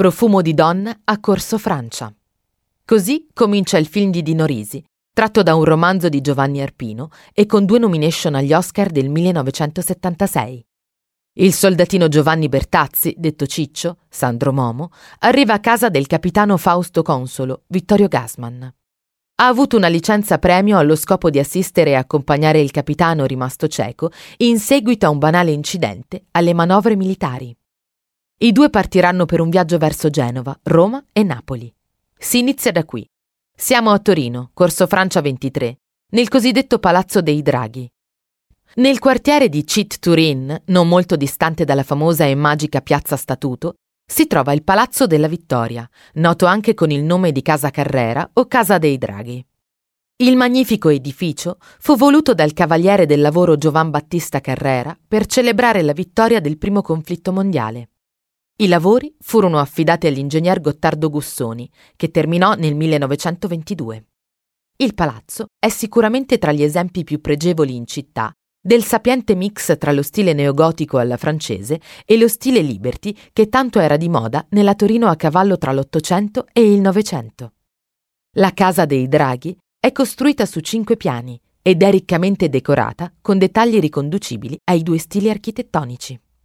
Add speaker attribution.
Speaker 1: Profumo di donna a Corso Francia. Così comincia il film di Dino Risi, tratto da un romanzo di Giovanni Arpino e con due nomination agli Oscar del 1976. Il soldatino Giovanni Bertazzi, detto Ciccio, Sandro Momo, arriva a casa del capitano Fausto Consolo, Vittorio Gassman. Ha avuto una licenza premio allo scopo di assistere e accompagnare il capitano rimasto cieco in seguito a un banale incidente alle manovre militari. I due partiranno per un viaggio verso Genova, Roma e Napoli. Si inizia da qui. Siamo a Torino, Corso Francia 23, nel cosiddetto Palazzo dei Draghi, nel quartiere di Cit Turin, non molto distante dalla famosa e magica piazza Statuto, si trova il Palazzo della Vittoria, noto anche con il nome di Casa Carrera o Casa dei Draghi. Il magnifico edificio fu voluto dal cavaliere del lavoro Giovan Battista Carrera per celebrare la vittoria del primo conflitto mondiale. I lavori furono affidati all'ingegner Gottardo Gussoni, che terminò nel 1922. Il palazzo è sicuramente tra gli esempi più pregevoli in città del sapiente mix tra lo stile neogotico alla francese e lo stile liberty che tanto era di moda nella Torino a cavallo tra l'Ottocento e il Novecento. La casa dei draghi è costruita su cinque piani ed è riccamente decorata con dettagli riconducibili ai due stili architettonici.